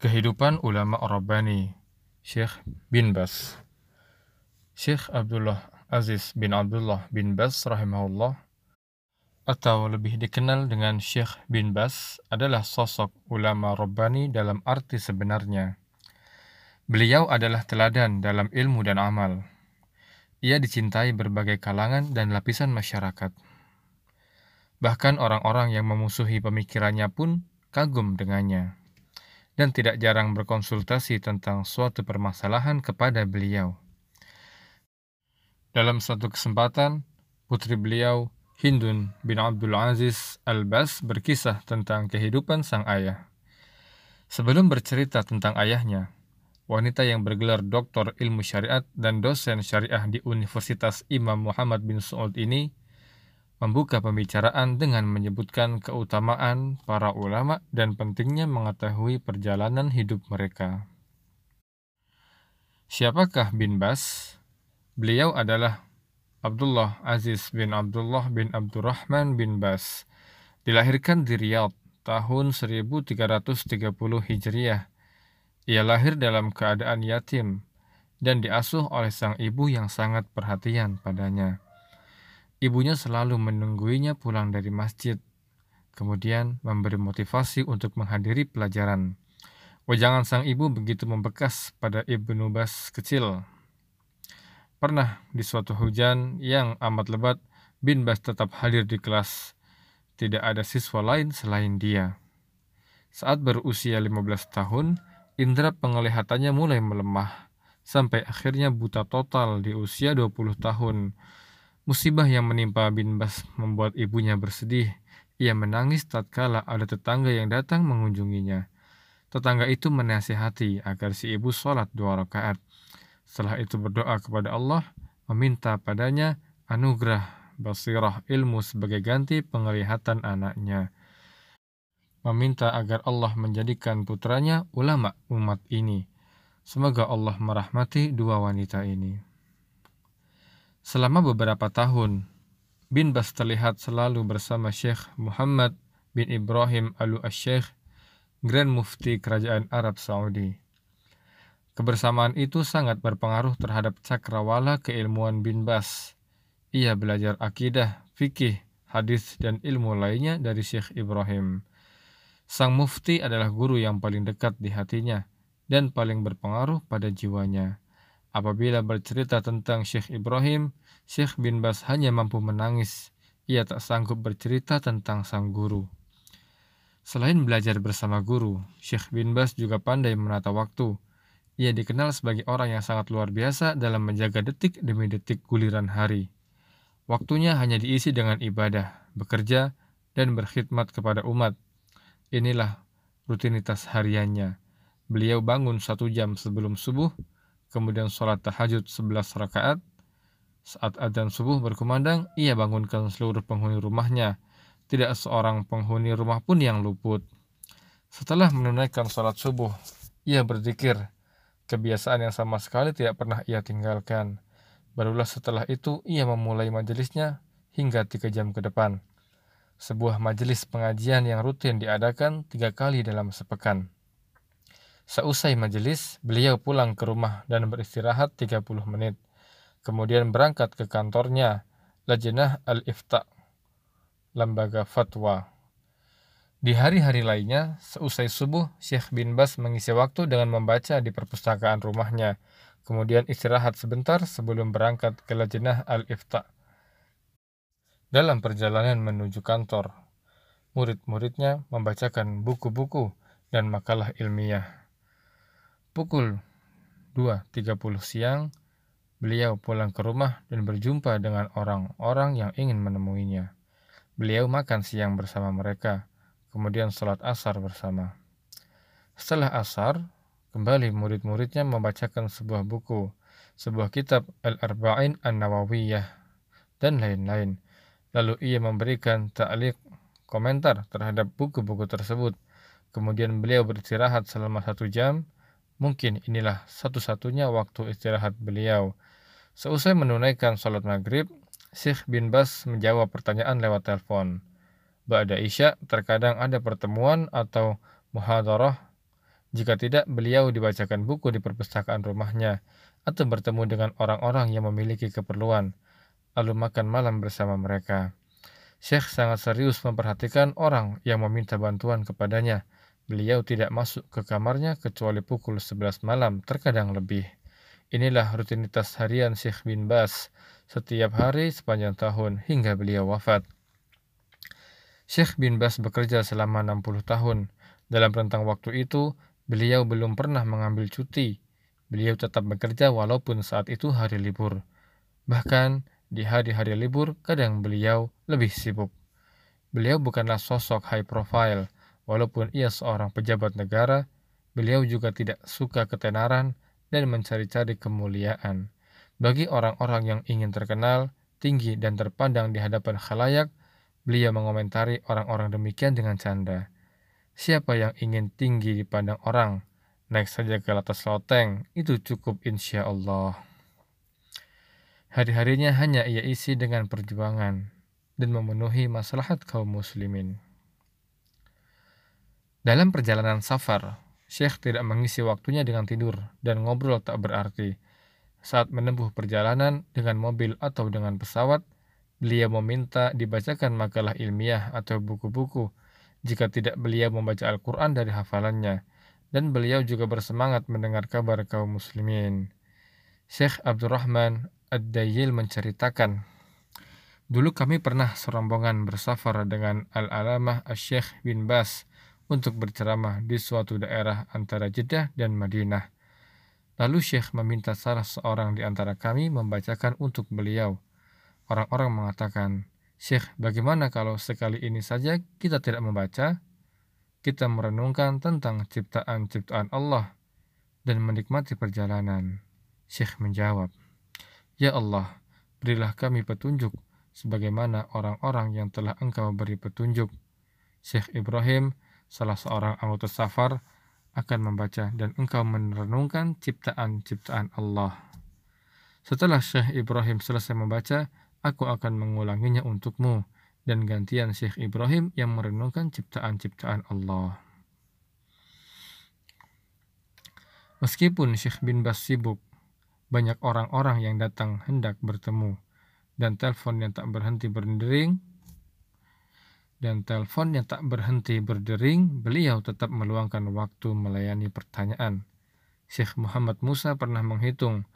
Kehidupan Ulama Rabbani Syekh bin Bas Syekh Abdullah Aziz bin Abdullah bin Bas rahimahullah atau lebih dikenal dengan Syekh bin Bas adalah sosok ulama Rabbani dalam arti sebenarnya. Beliau adalah teladan dalam ilmu dan amal. Ia dicintai berbagai kalangan dan lapisan masyarakat. Bahkan orang-orang yang memusuhi pemikirannya pun kagum dengannya dan tidak jarang berkonsultasi tentang suatu permasalahan kepada beliau. Dalam suatu kesempatan, putri beliau, Hindun bin Abdul Aziz Al-Bas berkisah tentang kehidupan sang ayah. Sebelum bercerita tentang ayahnya, wanita yang bergelar doktor ilmu syariat dan dosen syariah di Universitas Imam Muhammad bin Saud ini membuka pembicaraan dengan menyebutkan keutamaan para ulama dan pentingnya mengetahui perjalanan hidup mereka. Siapakah bin Bas? Beliau adalah Abdullah Aziz bin Abdullah bin Abdurrahman bin Bas. Dilahirkan di Riyadh tahun 1330 Hijriah. Ia lahir dalam keadaan yatim dan diasuh oleh sang ibu yang sangat perhatian padanya. Ibunya selalu menungguinya pulang dari masjid, kemudian memberi motivasi untuk menghadiri pelajaran. Wajangan sang ibu begitu membekas pada Ibnu Bas kecil. Pernah di suatu hujan yang amat lebat, bin Bas tetap hadir di kelas. Tidak ada siswa lain selain dia. Saat berusia 15 tahun, indera penglihatannya mulai melemah, sampai akhirnya buta total di usia 20 tahun. Musibah yang menimpa bin Bas membuat ibunya bersedih. Ia menangis tatkala ada tetangga yang datang mengunjunginya. Tetangga itu menasihati agar si ibu sholat dua rakaat. Setelah itu berdoa kepada Allah, meminta padanya anugerah basirah ilmu sebagai ganti penglihatan anaknya. Meminta agar Allah menjadikan putranya ulama umat ini. Semoga Allah merahmati dua wanita ini. Selama beberapa tahun, bin Bas terlihat selalu bersama Syekh Muhammad bin Ibrahim Al-Syekh, Grand Mufti Kerajaan Arab Saudi. Kebersamaan itu sangat berpengaruh terhadap cakrawala keilmuan bin Bas. Ia belajar akidah, fikih, hadis, dan ilmu lainnya dari Syekh Ibrahim. Sang mufti adalah guru yang paling dekat di hatinya dan paling berpengaruh pada jiwanya. Apabila bercerita tentang Syekh Ibrahim, Syekh bin Bas hanya mampu menangis. Ia tak sanggup bercerita tentang sang guru. Selain belajar bersama guru, Syekh bin Bas juga pandai menata waktu. Ia dikenal sebagai orang yang sangat luar biasa dalam menjaga detik demi detik guliran hari. Waktunya hanya diisi dengan ibadah, bekerja, dan berkhidmat kepada umat. Inilah rutinitas hariannya. Beliau bangun satu jam sebelum subuh, kemudian sholat tahajud 11 rakaat. Saat adzan subuh berkumandang, ia bangunkan seluruh penghuni rumahnya. Tidak seorang penghuni rumah pun yang luput. Setelah menunaikan sholat subuh, ia berzikir. Kebiasaan yang sama sekali tidak pernah ia tinggalkan. Barulah setelah itu ia memulai majelisnya hingga tiga jam ke depan. Sebuah majelis pengajian yang rutin diadakan tiga kali dalam sepekan. Seusai majelis, beliau pulang ke rumah dan beristirahat 30 menit. Kemudian berangkat ke kantornya, Lajnah Al-Ifta, lembaga fatwa. Di hari-hari lainnya, seusai subuh, Syekh bin Bas mengisi waktu dengan membaca di perpustakaan rumahnya, kemudian istirahat sebentar sebelum berangkat ke Lajnah Al-Ifta. Dalam perjalanan menuju kantor, murid-muridnya membacakan buku-buku dan makalah ilmiah. Pukul 2.30 siang, beliau pulang ke rumah dan berjumpa dengan orang-orang yang ingin menemuinya. Beliau makan siang bersama mereka, kemudian sholat asar bersama. Setelah asar, kembali murid-muridnya membacakan sebuah buku, sebuah kitab Al-Arba'in An-Nawawiyah, dan lain-lain. Lalu ia memberikan ta'liq komentar terhadap buku-buku tersebut. Kemudian beliau beristirahat selama satu jam, Mungkin inilah satu-satunya waktu istirahat beliau. Seusai menunaikan sholat maghrib, Syekh bin Bas menjawab pertanyaan lewat telepon. Ba'da Isya, terkadang ada pertemuan atau muhadarah Jika tidak, beliau dibacakan buku di perpustakaan rumahnya atau bertemu dengan orang-orang yang memiliki keperluan, lalu makan malam bersama mereka. Syekh sangat serius memperhatikan orang yang meminta bantuan kepadanya. Beliau tidak masuk ke kamarnya kecuali pukul 11 malam, terkadang lebih. Inilah rutinitas harian Syekh bin Bas setiap hari sepanjang tahun hingga beliau wafat. Syekh bin Bas bekerja selama 60 tahun. Dalam rentang waktu itu, beliau belum pernah mengambil cuti. Beliau tetap bekerja walaupun saat itu hari libur. Bahkan di hari-hari libur, kadang beliau lebih sibuk. Beliau bukanlah sosok high profile, walaupun ia seorang pejabat negara, beliau juga tidak suka ketenaran dan mencari-cari kemuliaan. Bagi orang-orang yang ingin terkenal, tinggi, dan terpandang di hadapan khalayak, Beliau mengomentari orang-orang demikian dengan canda. Siapa yang ingin tinggi dipandang orang, naik saja ke atas loteng, itu cukup insya Allah. Hari-harinya hanya ia isi dengan perjuangan dan memenuhi maslahat kaum muslimin. Dalam perjalanan safar, Syekh tidak mengisi waktunya dengan tidur dan ngobrol tak berarti. Saat menempuh perjalanan dengan mobil atau dengan pesawat, Beliau meminta dibacakan makalah ilmiah atau buku-buku jika tidak beliau membaca Al-Quran dari hafalannya, dan beliau juga bersemangat mendengar kabar kaum muslimin. Syekh Abdurrahman Ad-Dayil menceritakan, Dulu kami pernah serombongan bersafar dengan Al-Alamah Al-Syekh bin Bas untuk berceramah di suatu daerah antara Jeddah dan Madinah. Lalu Syekh meminta salah seorang di antara kami membacakan untuk beliau. Orang-orang mengatakan, Syekh, bagaimana kalau sekali ini saja kita tidak membaca? Kita merenungkan tentang ciptaan-ciptaan Allah dan menikmati perjalanan. Syekh menjawab, Ya Allah, berilah kami petunjuk sebagaimana orang-orang yang telah engkau beri petunjuk. Syekh Ibrahim, salah seorang anggota safar, akan membaca dan engkau merenungkan ciptaan-ciptaan Allah. Setelah Syekh Ibrahim selesai membaca, aku akan mengulanginya untukmu dan gantian Syekh Ibrahim yang merenungkan ciptaan-ciptaan Allah. Meskipun Syekh bin Bas sibuk, banyak orang-orang yang datang hendak bertemu dan telepon yang tak berhenti berdering dan telepon yang tak berhenti berdering, beliau tetap meluangkan waktu melayani pertanyaan. Syekh Muhammad Musa pernah menghitung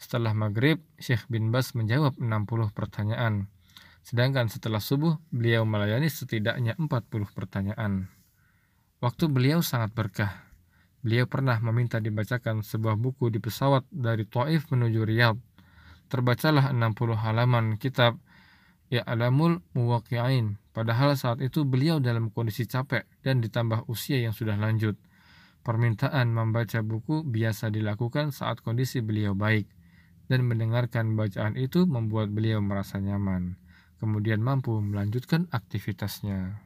setelah maghrib, Syekh bin Bas menjawab 60 pertanyaan. Sedangkan setelah subuh, beliau melayani setidaknya 40 pertanyaan. Waktu beliau sangat berkah. Beliau pernah meminta dibacakan sebuah buku di pesawat dari Taif menuju Riyadh. Terbacalah 60 halaman kitab Ya'lamul Muwaqi'ain. Padahal saat itu beliau dalam kondisi capek dan ditambah usia yang sudah lanjut. Permintaan membaca buku biasa dilakukan saat kondisi beliau baik dan mendengarkan bacaan itu membuat beliau merasa nyaman, kemudian mampu melanjutkan aktivitasnya.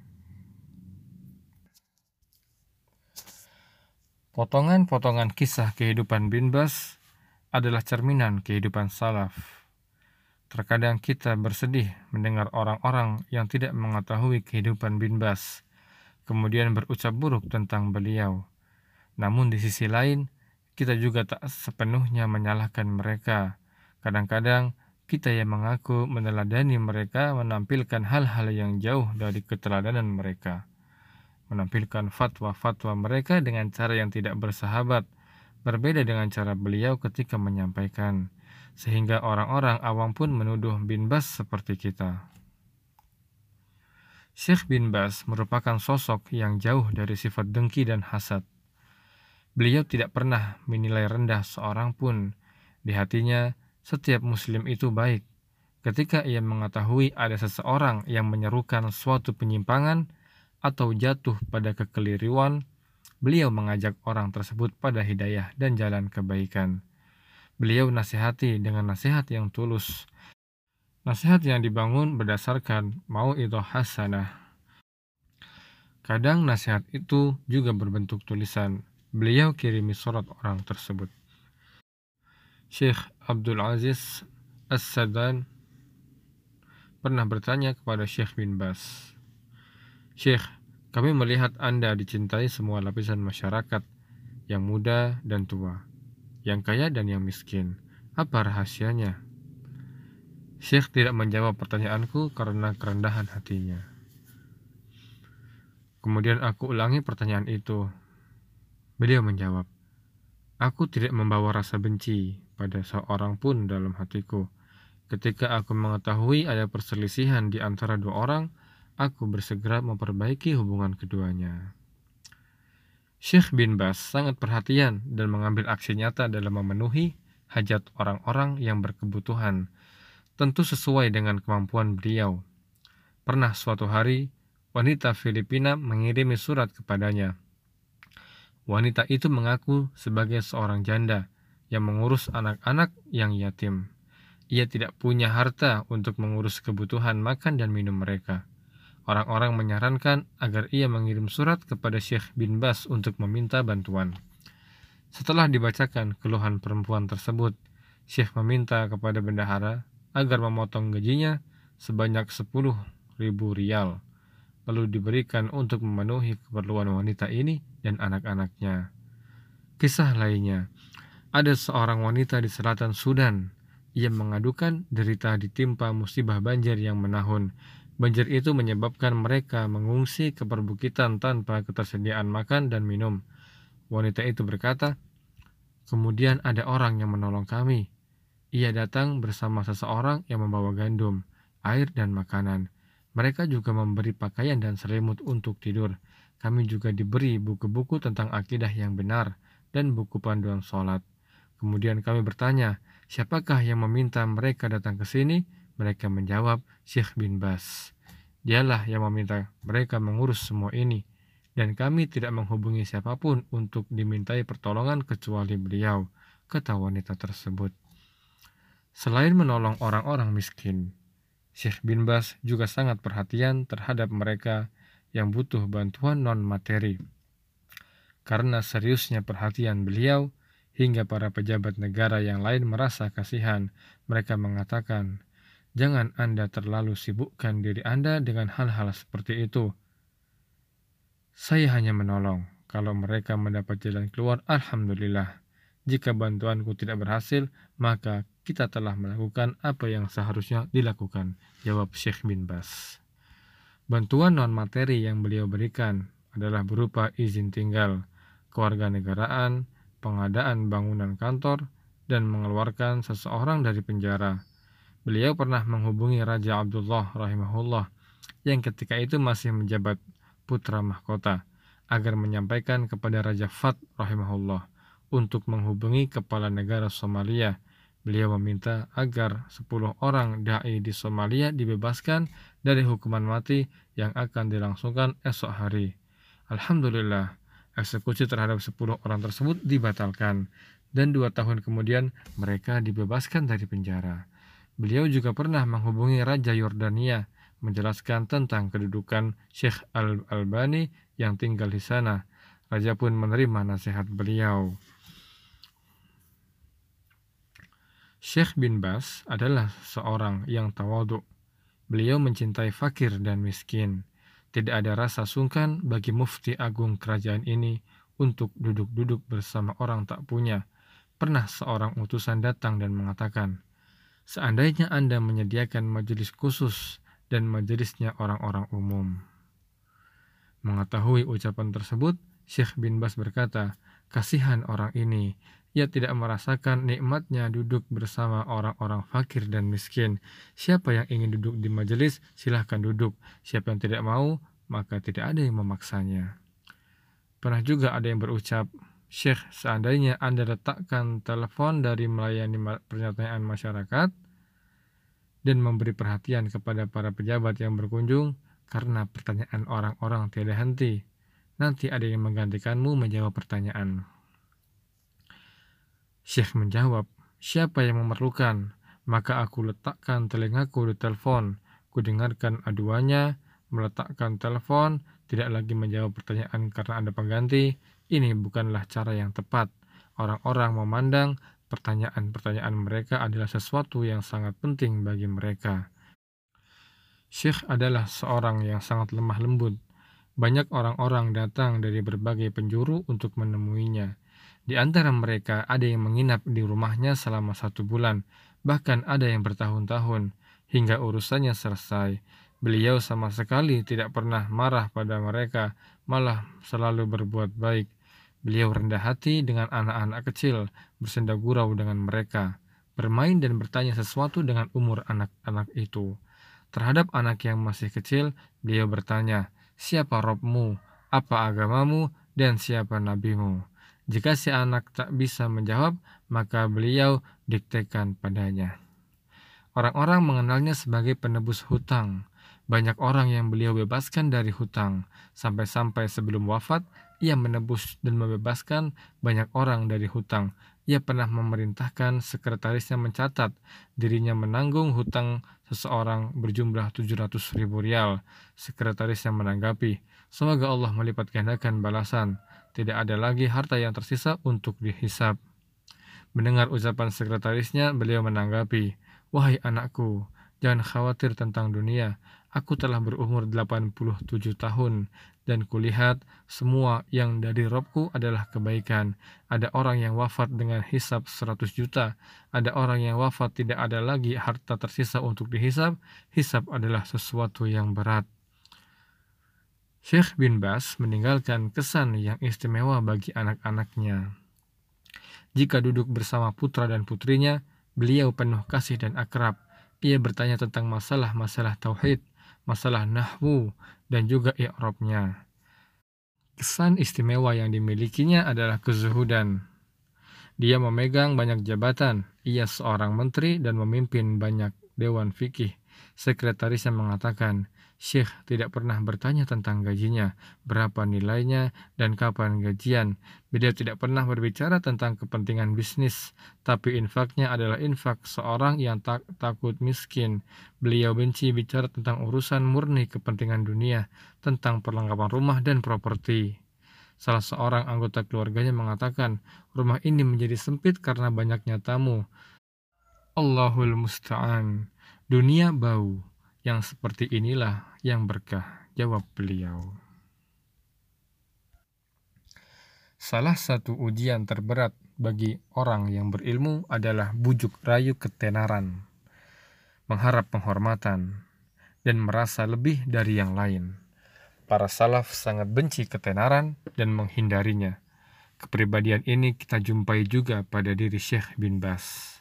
Potongan-potongan kisah kehidupan bin Bas adalah cerminan kehidupan salaf. Terkadang kita bersedih mendengar orang-orang yang tidak mengetahui kehidupan bin Bas, kemudian berucap buruk tentang beliau. Namun di sisi lain, kita juga tak sepenuhnya menyalahkan mereka. Kadang-kadang kita yang mengaku meneladani mereka menampilkan hal-hal yang jauh dari keteladanan mereka. Menampilkan fatwa-fatwa mereka dengan cara yang tidak bersahabat, berbeda dengan cara beliau ketika menyampaikan, sehingga orang-orang awam pun menuduh bin Bas seperti kita. Syekh bin Bas merupakan sosok yang jauh dari sifat dengki dan hasad. Beliau tidak pernah menilai rendah seorang pun. Di hatinya, setiap muslim itu baik. Ketika ia mengetahui ada seseorang yang menyerukan suatu penyimpangan atau jatuh pada kekeliruan, beliau mengajak orang tersebut pada hidayah dan jalan kebaikan. Beliau nasihati dengan nasihat yang tulus. Nasihat yang dibangun berdasarkan mau itu hasanah. Kadang nasihat itu juga berbentuk tulisan Beliau kirimi surat orang tersebut. Syekh Abdul Aziz As-Sadan pernah bertanya kepada Syekh bin Bas, Syekh, kami melihat Anda dicintai semua lapisan masyarakat. yang muda dan tua, yang kaya dan yang miskin. Apa rahasianya? Syekh tidak menjawab pertanyaanku karena kerendahan hatinya. Kemudian aku ulangi pertanyaan itu. Beliau menjawab, Aku tidak membawa rasa benci pada seorang pun dalam hatiku. Ketika aku mengetahui ada perselisihan di antara dua orang, aku bersegera memperbaiki hubungan keduanya. Syekh bin Bas sangat perhatian dan mengambil aksi nyata dalam memenuhi hajat orang-orang yang berkebutuhan, tentu sesuai dengan kemampuan beliau. Pernah suatu hari, wanita Filipina mengirimi surat kepadanya Wanita itu mengaku sebagai seorang janda yang mengurus anak-anak yang yatim. Ia tidak punya harta untuk mengurus kebutuhan makan dan minum mereka. Orang-orang menyarankan agar ia mengirim surat kepada Syekh bin Bas untuk meminta bantuan. Setelah dibacakan keluhan perempuan tersebut, Syekh meminta kepada bendahara agar memotong gajinya sebanyak 10 ribu rial lalu diberikan untuk memenuhi keperluan wanita ini dan anak-anaknya. Kisah lainnya, ada seorang wanita di selatan Sudan. Ia mengadukan derita ditimpa musibah banjir yang menahun. Banjir itu menyebabkan mereka mengungsi ke perbukitan tanpa ketersediaan makan dan minum. Wanita itu berkata, Kemudian ada orang yang menolong kami. Ia datang bersama seseorang yang membawa gandum, air, dan makanan. Mereka juga memberi pakaian dan selimut untuk tidur. Kami juga diberi buku-buku tentang akidah yang benar dan buku panduan sholat. Kemudian kami bertanya, siapakah yang meminta mereka datang ke sini? Mereka menjawab, Syekh bin Bas. Dialah yang meminta mereka mengurus semua ini. Dan kami tidak menghubungi siapa pun untuk dimintai pertolongan kecuali beliau, kata wanita tersebut. Selain menolong orang-orang miskin, Syekh bin Bas juga sangat perhatian terhadap mereka yang butuh bantuan non-materi. Karena seriusnya perhatian beliau, hingga para pejabat negara yang lain merasa kasihan, mereka mengatakan, Jangan Anda terlalu sibukkan diri Anda dengan hal-hal seperti itu. Saya hanya menolong. Kalau mereka mendapat jalan keluar, Alhamdulillah. Jika bantuanku tidak berhasil, maka kita telah melakukan apa yang seharusnya dilakukan, jawab Syekh bin Bas. Bantuan non-materi yang beliau berikan adalah berupa izin tinggal, kewarganegaraan, pengadaan bangunan kantor, dan mengeluarkan seseorang dari penjara. Beliau pernah menghubungi Raja Abdullah rahimahullah yang ketika itu masih menjabat putra mahkota agar menyampaikan kepada Raja Fat rahimahullah untuk menghubungi kepala negara Somalia Beliau meminta agar 10 orang dai di Somalia dibebaskan dari hukuman mati yang akan dilangsungkan esok hari. Alhamdulillah, eksekusi terhadap 10 orang tersebut dibatalkan dan dua tahun kemudian mereka dibebaskan dari penjara. Beliau juga pernah menghubungi Raja Yordania menjelaskan tentang kedudukan Syekh Al-Albani yang tinggal di sana. Raja pun menerima nasihat beliau. Syekh bin Bas adalah seorang yang tawadu. Beliau mencintai fakir dan miskin. Tidak ada rasa sungkan bagi mufti agung kerajaan ini untuk duduk-duduk bersama orang tak punya. Pernah seorang utusan datang dan mengatakan, Seandainya Anda menyediakan majelis khusus dan majelisnya orang-orang umum. Mengetahui ucapan tersebut, Syekh bin Bas berkata, Kasihan orang ini, ia tidak merasakan nikmatnya duduk bersama orang-orang fakir dan miskin. Siapa yang ingin duduk di majelis, silahkan duduk. Siapa yang tidak mau, maka tidak ada yang memaksanya. Pernah juga ada yang berucap, Syekh, seandainya Anda letakkan telepon dari melayani pernyataan masyarakat dan memberi perhatian kepada para pejabat yang berkunjung karena pertanyaan orang-orang tiada henti, nanti ada yang menggantikanmu menjawab pertanyaan. Syekh menjawab, siapa yang memerlukan? Maka aku letakkan telingaku di telepon, ku dengarkan aduannya, meletakkan telepon, tidak lagi menjawab pertanyaan karena ada pengganti. Ini bukanlah cara yang tepat. Orang-orang memandang pertanyaan-pertanyaan mereka adalah sesuatu yang sangat penting bagi mereka. Syekh adalah seorang yang sangat lemah lembut. Banyak orang-orang datang dari berbagai penjuru untuk menemuinya. Di antara mereka ada yang menginap di rumahnya selama satu bulan, bahkan ada yang bertahun-tahun, hingga urusannya selesai. Beliau sama sekali tidak pernah marah pada mereka, malah selalu berbuat baik. Beliau rendah hati dengan anak-anak kecil, bersenda gurau dengan mereka, bermain dan bertanya sesuatu dengan umur anak-anak itu. Terhadap anak yang masih kecil, beliau bertanya, Siapa Robmu? Apa agamamu? Dan siapa nabimu? Jika si anak tak bisa menjawab, maka beliau diktekan padanya. Orang-orang mengenalnya sebagai penebus hutang. Banyak orang yang beliau bebaskan dari hutang. Sampai-sampai sebelum wafat, ia menebus dan membebaskan banyak orang dari hutang. Ia pernah memerintahkan sekretarisnya mencatat dirinya menanggung hutang seseorang berjumlah 700 ribu rial. Sekretarisnya menanggapi, semoga Allah melipat gandakan balasan. Tidak ada lagi harta yang tersisa untuk dihisap. Mendengar ucapan sekretarisnya, beliau menanggapi, Wahai anakku, jangan khawatir tentang dunia. Aku telah berumur 87 tahun, dan kulihat semua yang dari Robku adalah kebaikan. Ada orang yang wafat dengan hisap 100 juta. Ada orang yang wafat tidak ada lagi harta tersisa untuk dihisap. Hisap adalah sesuatu yang berat. Syekh bin Bas meninggalkan kesan yang istimewa bagi anak-anaknya. Jika duduk bersama putra dan putrinya, beliau penuh kasih dan akrab. Ia bertanya tentang masalah-masalah tauhid, masalah nahwu, dan juga i'rabnya. Kesan istimewa yang dimilikinya adalah kezuhudan. Dia memegang banyak jabatan. Ia seorang menteri dan memimpin banyak dewan fikih. Sekretarisnya mengatakan, Syekh tidak pernah bertanya tentang gajinya, berapa nilainya, dan kapan gajian. Beliau tidak pernah berbicara tentang kepentingan bisnis, tapi infaknya adalah infak seorang yang tak takut miskin. Beliau benci bicara tentang urusan murni kepentingan dunia, tentang perlengkapan rumah dan properti. Salah seorang anggota keluarganya mengatakan, rumah ini menjadi sempit karena banyaknya tamu. Allahul Musta'an. Dunia bau yang seperti inilah yang berkah, jawab beliau. Salah satu ujian terberat bagi orang yang berilmu adalah bujuk rayu ketenaran, mengharap penghormatan, dan merasa lebih dari yang lain. Para salaf sangat benci ketenaran dan menghindarinya. Kepribadian ini kita jumpai juga pada diri Syekh bin Bas.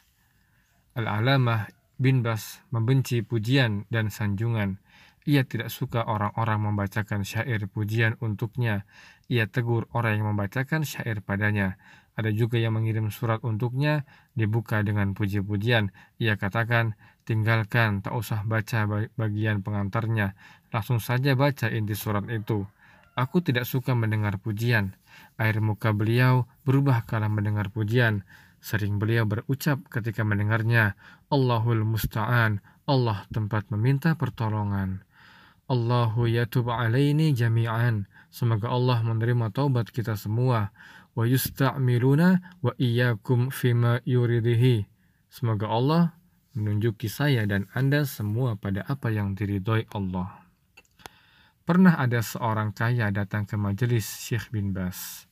Al-Alamah Bin Bas membenci pujian dan sanjungan. Ia tidak suka orang-orang membacakan syair pujian untuknya. Ia tegur orang yang membacakan syair padanya. Ada juga yang mengirim surat untuknya, dibuka dengan puji-pujian. Ia katakan, tinggalkan, tak usah baca bagian pengantarnya. Langsung saja baca inti surat itu. Aku tidak suka mendengar pujian. Air muka beliau berubah kala mendengar pujian. Sering beliau berucap ketika mendengarnya, Allahul Musta'an, Allah tempat meminta pertolongan. Allahu yatub alaini jami'an. Semoga Allah menerima taubat kita semua. Wa yusta'miluna wa iyyakum fima yuridihi. Semoga Allah menunjuki saya dan Anda semua pada apa yang diridhoi Allah. Pernah ada seorang kaya datang ke majelis Syekh bin Bas.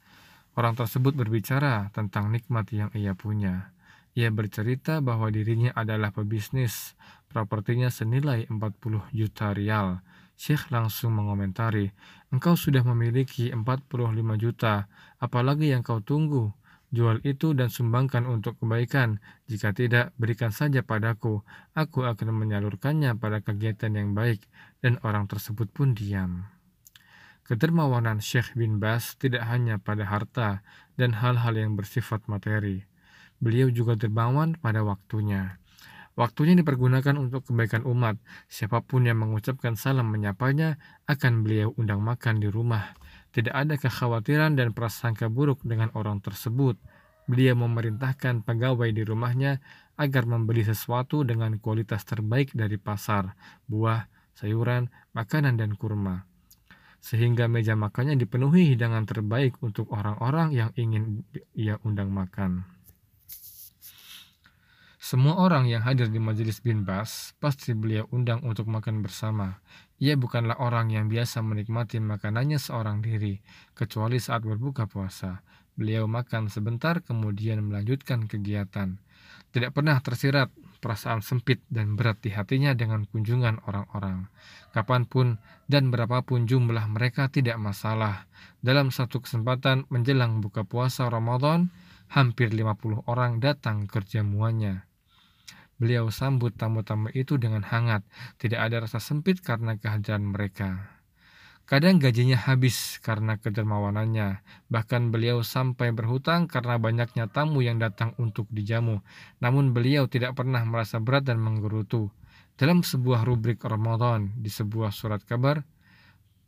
Orang tersebut berbicara tentang nikmat yang ia punya. Ia bercerita bahwa dirinya adalah pebisnis, propertinya senilai 40 juta rial. Syekh langsung mengomentari, engkau sudah memiliki 45 juta, apalagi yang kau tunggu? Jual itu dan sumbangkan untuk kebaikan. Jika tidak, berikan saja padaku. Aku akan menyalurkannya pada kegiatan yang baik. Dan orang tersebut pun diam. Kedermawanan Syekh bin Bas tidak hanya pada harta dan hal-hal yang bersifat materi. Beliau juga dermawan pada waktunya. Waktunya dipergunakan untuk kebaikan umat. Siapa pun yang mengucapkan salam menyapanya akan beliau undang makan di rumah. Tidak ada kekhawatiran dan prasangka buruk dengan orang tersebut. Beliau memerintahkan pegawai di rumahnya agar membeli sesuatu dengan kualitas terbaik dari pasar, buah, sayuran, makanan, dan kurma sehingga meja makannya dipenuhi hidangan terbaik untuk orang-orang yang ingin ia undang makan. Semua orang yang hadir di majelis bin Bas pasti beliau undang untuk makan bersama. Ia bukanlah orang yang biasa menikmati makanannya seorang diri, kecuali saat berbuka puasa. Beliau makan sebentar, kemudian melanjutkan kegiatan. Tidak pernah tersirat perasaan sempit dan berat di hatinya dengan kunjungan orang-orang. Kapan pun dan berapapun jumlah mereka tidak masalah. Dalam satu kesempatan menjelang buka puasa Ramadan, hampir 50 orang datang ke jamuannya. Beliau sambut tamu-tamu itu dengan hangat, tidak ada rasa sempit karena kehadiran mereka. Kadang gajinya habis karena kedermawanannya. Bahkan beliau sampai berhutang karena banyaknya tamu yang datang untuk dijamu. Namun beliau tidak pernah merasa berat dan menggerutu. Dalam sebuah rubrik Ramadan di sebuah surat kabar,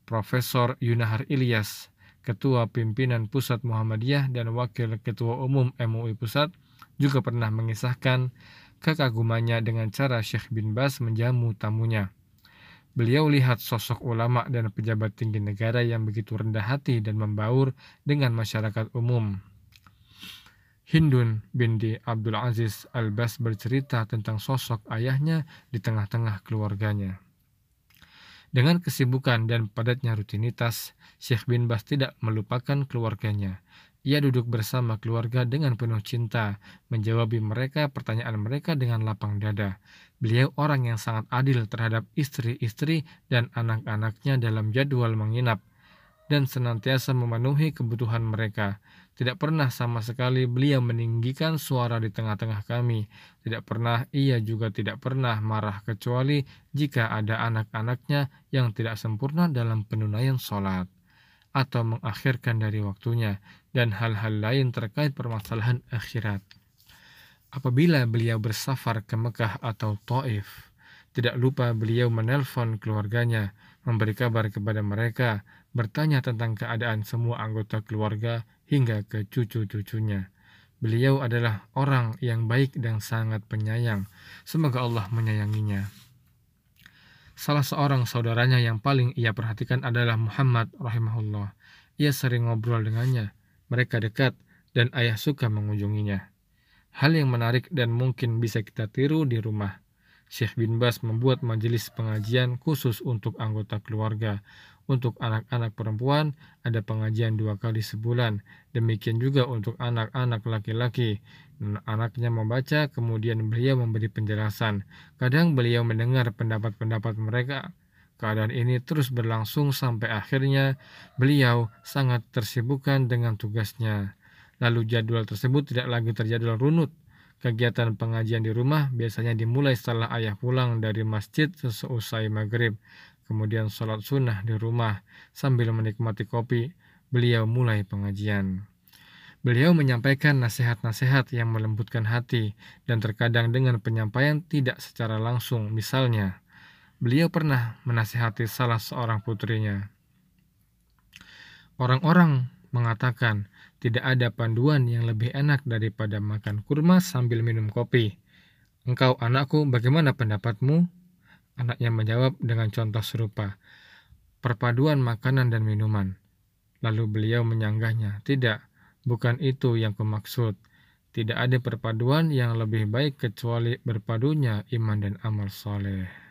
Profesor Yunahar Ilyas, Ketua Pimpinan Pusat Muhammadiyah dan Wakil Ketua Umum MUI Pusat, juga pernah mengisahkan kekagumannya dengan cara Syekh bin Bas menjamu tamunya. Beliau lihat sosok ulama dan pejabat tinggi negara yang begitu rendah hati dan membaur dengan masyarakat umum. Hindun binti Abdul Aziz Al-Bas bercerita tentang sosok ayahnya di tengah-tengah keluarganya. Dengan kesibukan dan padatnya rutinitas, Syekh bin Bas tidak melupakan keluarganya. Ia duduk bersama keluarga dengan penuh cinta, menjawab mereka pertanyaan mereka dengan lapang dada. Beliau orang yang sangat adil terhadap istri-istri dan anak-anaknya dalam jadwal menginap dan senantiasa memenuhi kebutuhan mereka. Tidak pernah sama sekali beliau meninggikan suara di tengah-tengah kami. Tidak pernah ia juga tidak pernah marah kecuali jika ada anak-anaknya yang tidak sempurna dalam penunaian sholat atau mengakhirkan dari waktunya dan hal-hal lain terkait permasalahan akhirat. Apabila beliau bersafar ke Mekah atau Taif, tidak lupa beliau menelpon keluarganya, memberi kabar kepada mereka, bertanya tentang keadaan semua anggota keluarga hingga ke cucu-cucunya. Beliau adalah orang yang baik dan sangat penyayang. Semoga Allah menyayanginya. Salah seorang saudaranya yang paling ia perhatikan adalah Muhammad rahimahullah. Ia sering ngobrol dengannya. Mereka dekat dan ayah suka mengunjunginya. Hal yang menarik dan mungkin bisa kita tiru di rumah. Syekh bin Bas membuat majelis pengajian khusus untuk anggota keluarga. Untuk anak-anak perempuan, ada pengajian dua kali sebulan. Demikian juga untuk anak-anak laki-laki anaknya membaca, kemudian beliau memberi penjelasan. Kadang beliau mendengar pendapat-pendapat mereka. Keadaan ini terus berlangsung sampai akhirnya beliau sangat tersibukkan dengan tugasnya. Lalu jadwal tersebut tidak lagi terjadwal runut. Kegiatan pengajian di rumah biasanya dimulai setelah ayah pulang dari masjid seusai maghrib. Kemudian sholat sunnah di rumah sambil menikmati kopi. Beliau mulai pengajian. Beliau menyampaikan nasihat-nasihat yang melembutkan hati dan terkadang dengan penyampaian tidak secara langsung. Misalnya, beliau pernah menasihati salah seorang putrinya. Orang-orang mengatakan tidak ada panduan yang lebih enak daripada makan kurma sambil minum kopi. Engkau anakku, bagaimana pendapatmu? Anaknya menjawab dengan contoh serupa. Perpaduan makanan dan minuman. Lalu beliau menyanggahnya, tidak, Bukan itu yang kumaksud. Tidak ada perpaduan yang lebih baik kecuali berpadunya iman dan amal soleh.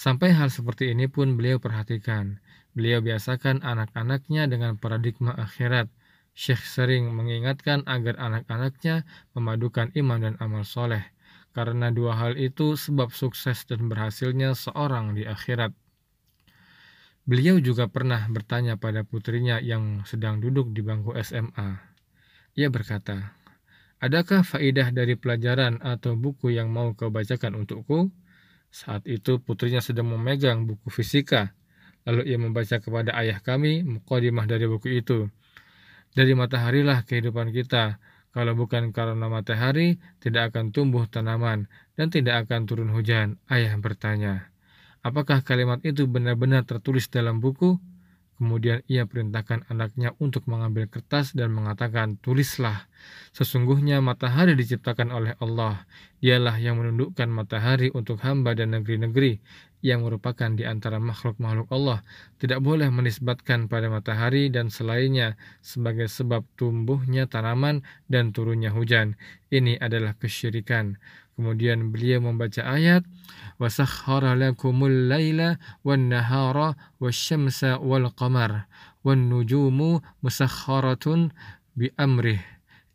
Sampai hal seperti ini pun beliau perhatikan. Beliau biasakan anak-anaknya dengan paradigma akhirat. Syekh sering mengingatkan agar anak-anaknya memadukan iman dan amal soleh. Karena dua hal itu sebab sukses dan berhasilnya seorang di akhirat. Beliau juga pernah bertanya pada putrinya yang sedang duduk di bangku SMA. Ia berkata, Adakah faidah dari pelajaran atau buku yang mau kau bacakan untukku? Saat itu putrinya sedang memegang buku fisika. Lalu ia membaca kepada ayah kami mukadimah dari buku itu. Dari mataharilah kehidupan kita. Kalau bukan karena matahari, tidak akan tumbuh tanaman dan tidak akan turun hujan. Ayah bertanya. Apakah kalimat itu benar-benar tertulis dalam buku? Kemudian ia perintahkan anaknya untuk mengambil kertas dan mengatakan, "Tulislah, sesungguhnya matahari diciptakan oleh Allah. Dialah yang menundukkan matahari untuk hamba dan negeri-negeri yang merupakan di antara makhluk-makhluk Allah. Tidak boleh menisbatkan pada matahari dan selainnya sebagai sebab tumbuhnya tanaman dan turunnya hujan. Ini adalah kesyirikan." Kemudian beliau membaca ayat nahara wasyamsa wal qamar wan nujumu musakhkharatun bi amrih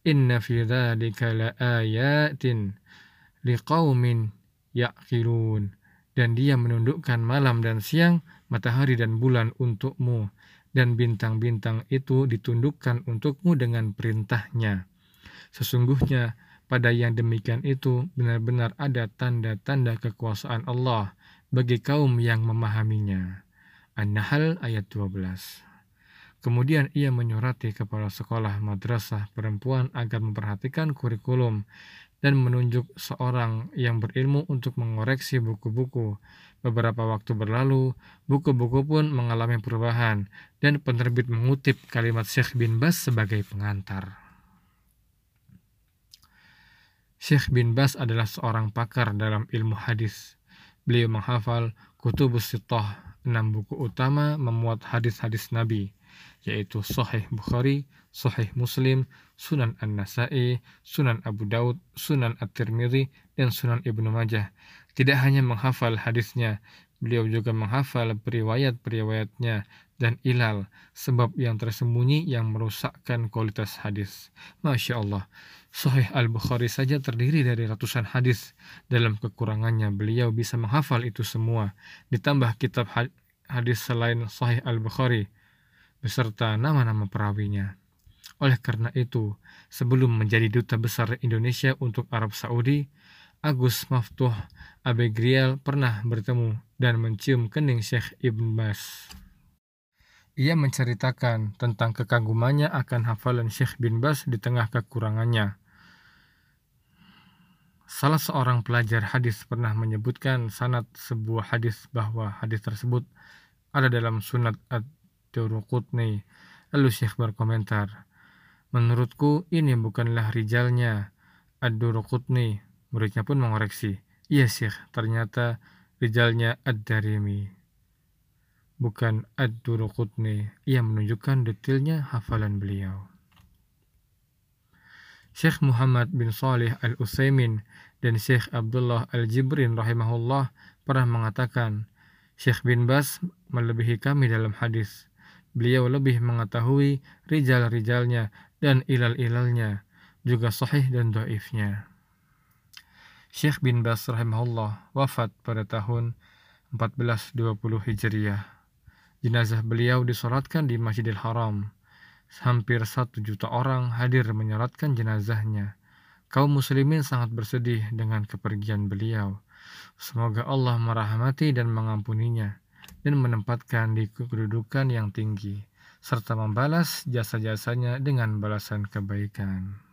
inna fi dzalika laayatin liqaumin ya'qilun. Dan dia menundukkan malam dan siang matahari dan bulan untukmu. Dan bintang-bintang itu ditundukkan untukmu dengan perintahnya. Sesungguhnya pada yang demikian itu benar-benar ada tanda-tanda kekuasaan Allah bagi kaum yang memahaminya. An-Nahl ayat 12. Kemudian ia menyurati kepala sekolah madrasah perempuan agar memperhatikan kurikulum dan menunjuk seorang yang berilmu untuk mengoreksi buku-buku. Beberapa waktu berlalu, buku-buku pun mengalami perubahan dan penerbit mengutip kalimat Syekh bin Bas sebagai pengantar. Syekh bin Bas adalah seorang pakar dalam ilmu hadis. Beliau menghafal Kutubus Sittah, enam buku utama memuat hadis-hadis Nabi, yaitu Sahih Bukhari, Sahih Muslim, Sunan An-Nasai, Sunan Abu Daud, Sunan At-Tirmidzi, dan Sunan Ibnu Majah. Tidak hanya menghafal hadisnya, beliau juga menghafal periwayat-periwayatnya dan ilal, sebab yang tersembunyi yang merusakkan kualitas hadis. Masya Allah, Sahih Al-Bukhari saja terdiri dari ratusan hadis. Dalam kekurangannya, beliau bisa menghafal itu semua. Ditambah kitab hadis selain Sahih Al-Bukhari, beserta nama-nama perawinya. Oleh karena itu, sebelum menjadi duta besar Indonesia untuk Arab Saudi, Agus Maftuh Abegrial pernah bertemu dan mencium kening Syekh Ibn Bas. Ia menceritakan tentang kekagumannya akan hafalan Syekh bin Bas di tengah kekurangannya. Salah seorang pelajar hadis pernah menyebutkan sanad sebuah hadis bahwa hadis tersebut ada dalam sunat ad-Duruqutni. Lalu Syekh berkomentar, Menurutku ini bukanlah rijalnya ad-Duruqutni. Muridnya pun mengoreksi, Iya Syekh, ternyata rijalnya ad-Darimi bukan Ad-Duruqutni. Ia menunjukkan detailnya hafalan beliau. Syekh Muhammad bin Salih Al-Utsaimin dan Syekh Abdullah Al-Jibrin rahimahullah pernah mengatakan, Syekh bin Bas melebihi kami dalam hadis. Beliau lebih mengetahui rijal-rijalnya dan ilal-ilalnya, juga sahih dan doifnya. Syekh bin Bas rahimahullah wafat pada tahun 1420 Hijriah. Jenazah beliau disolatkan di Masjidil Haram. Hampir satu juta orang hadir menyolatkan jenazahnya. Kaum muslimin sangat bersedih dengan kepergian beliau. Semoga Allah merahmati dan mengampuninya dan menempatkan di kedudukan yang tinggi serta membalas jasa-jasanya dengan balasan kebaikan.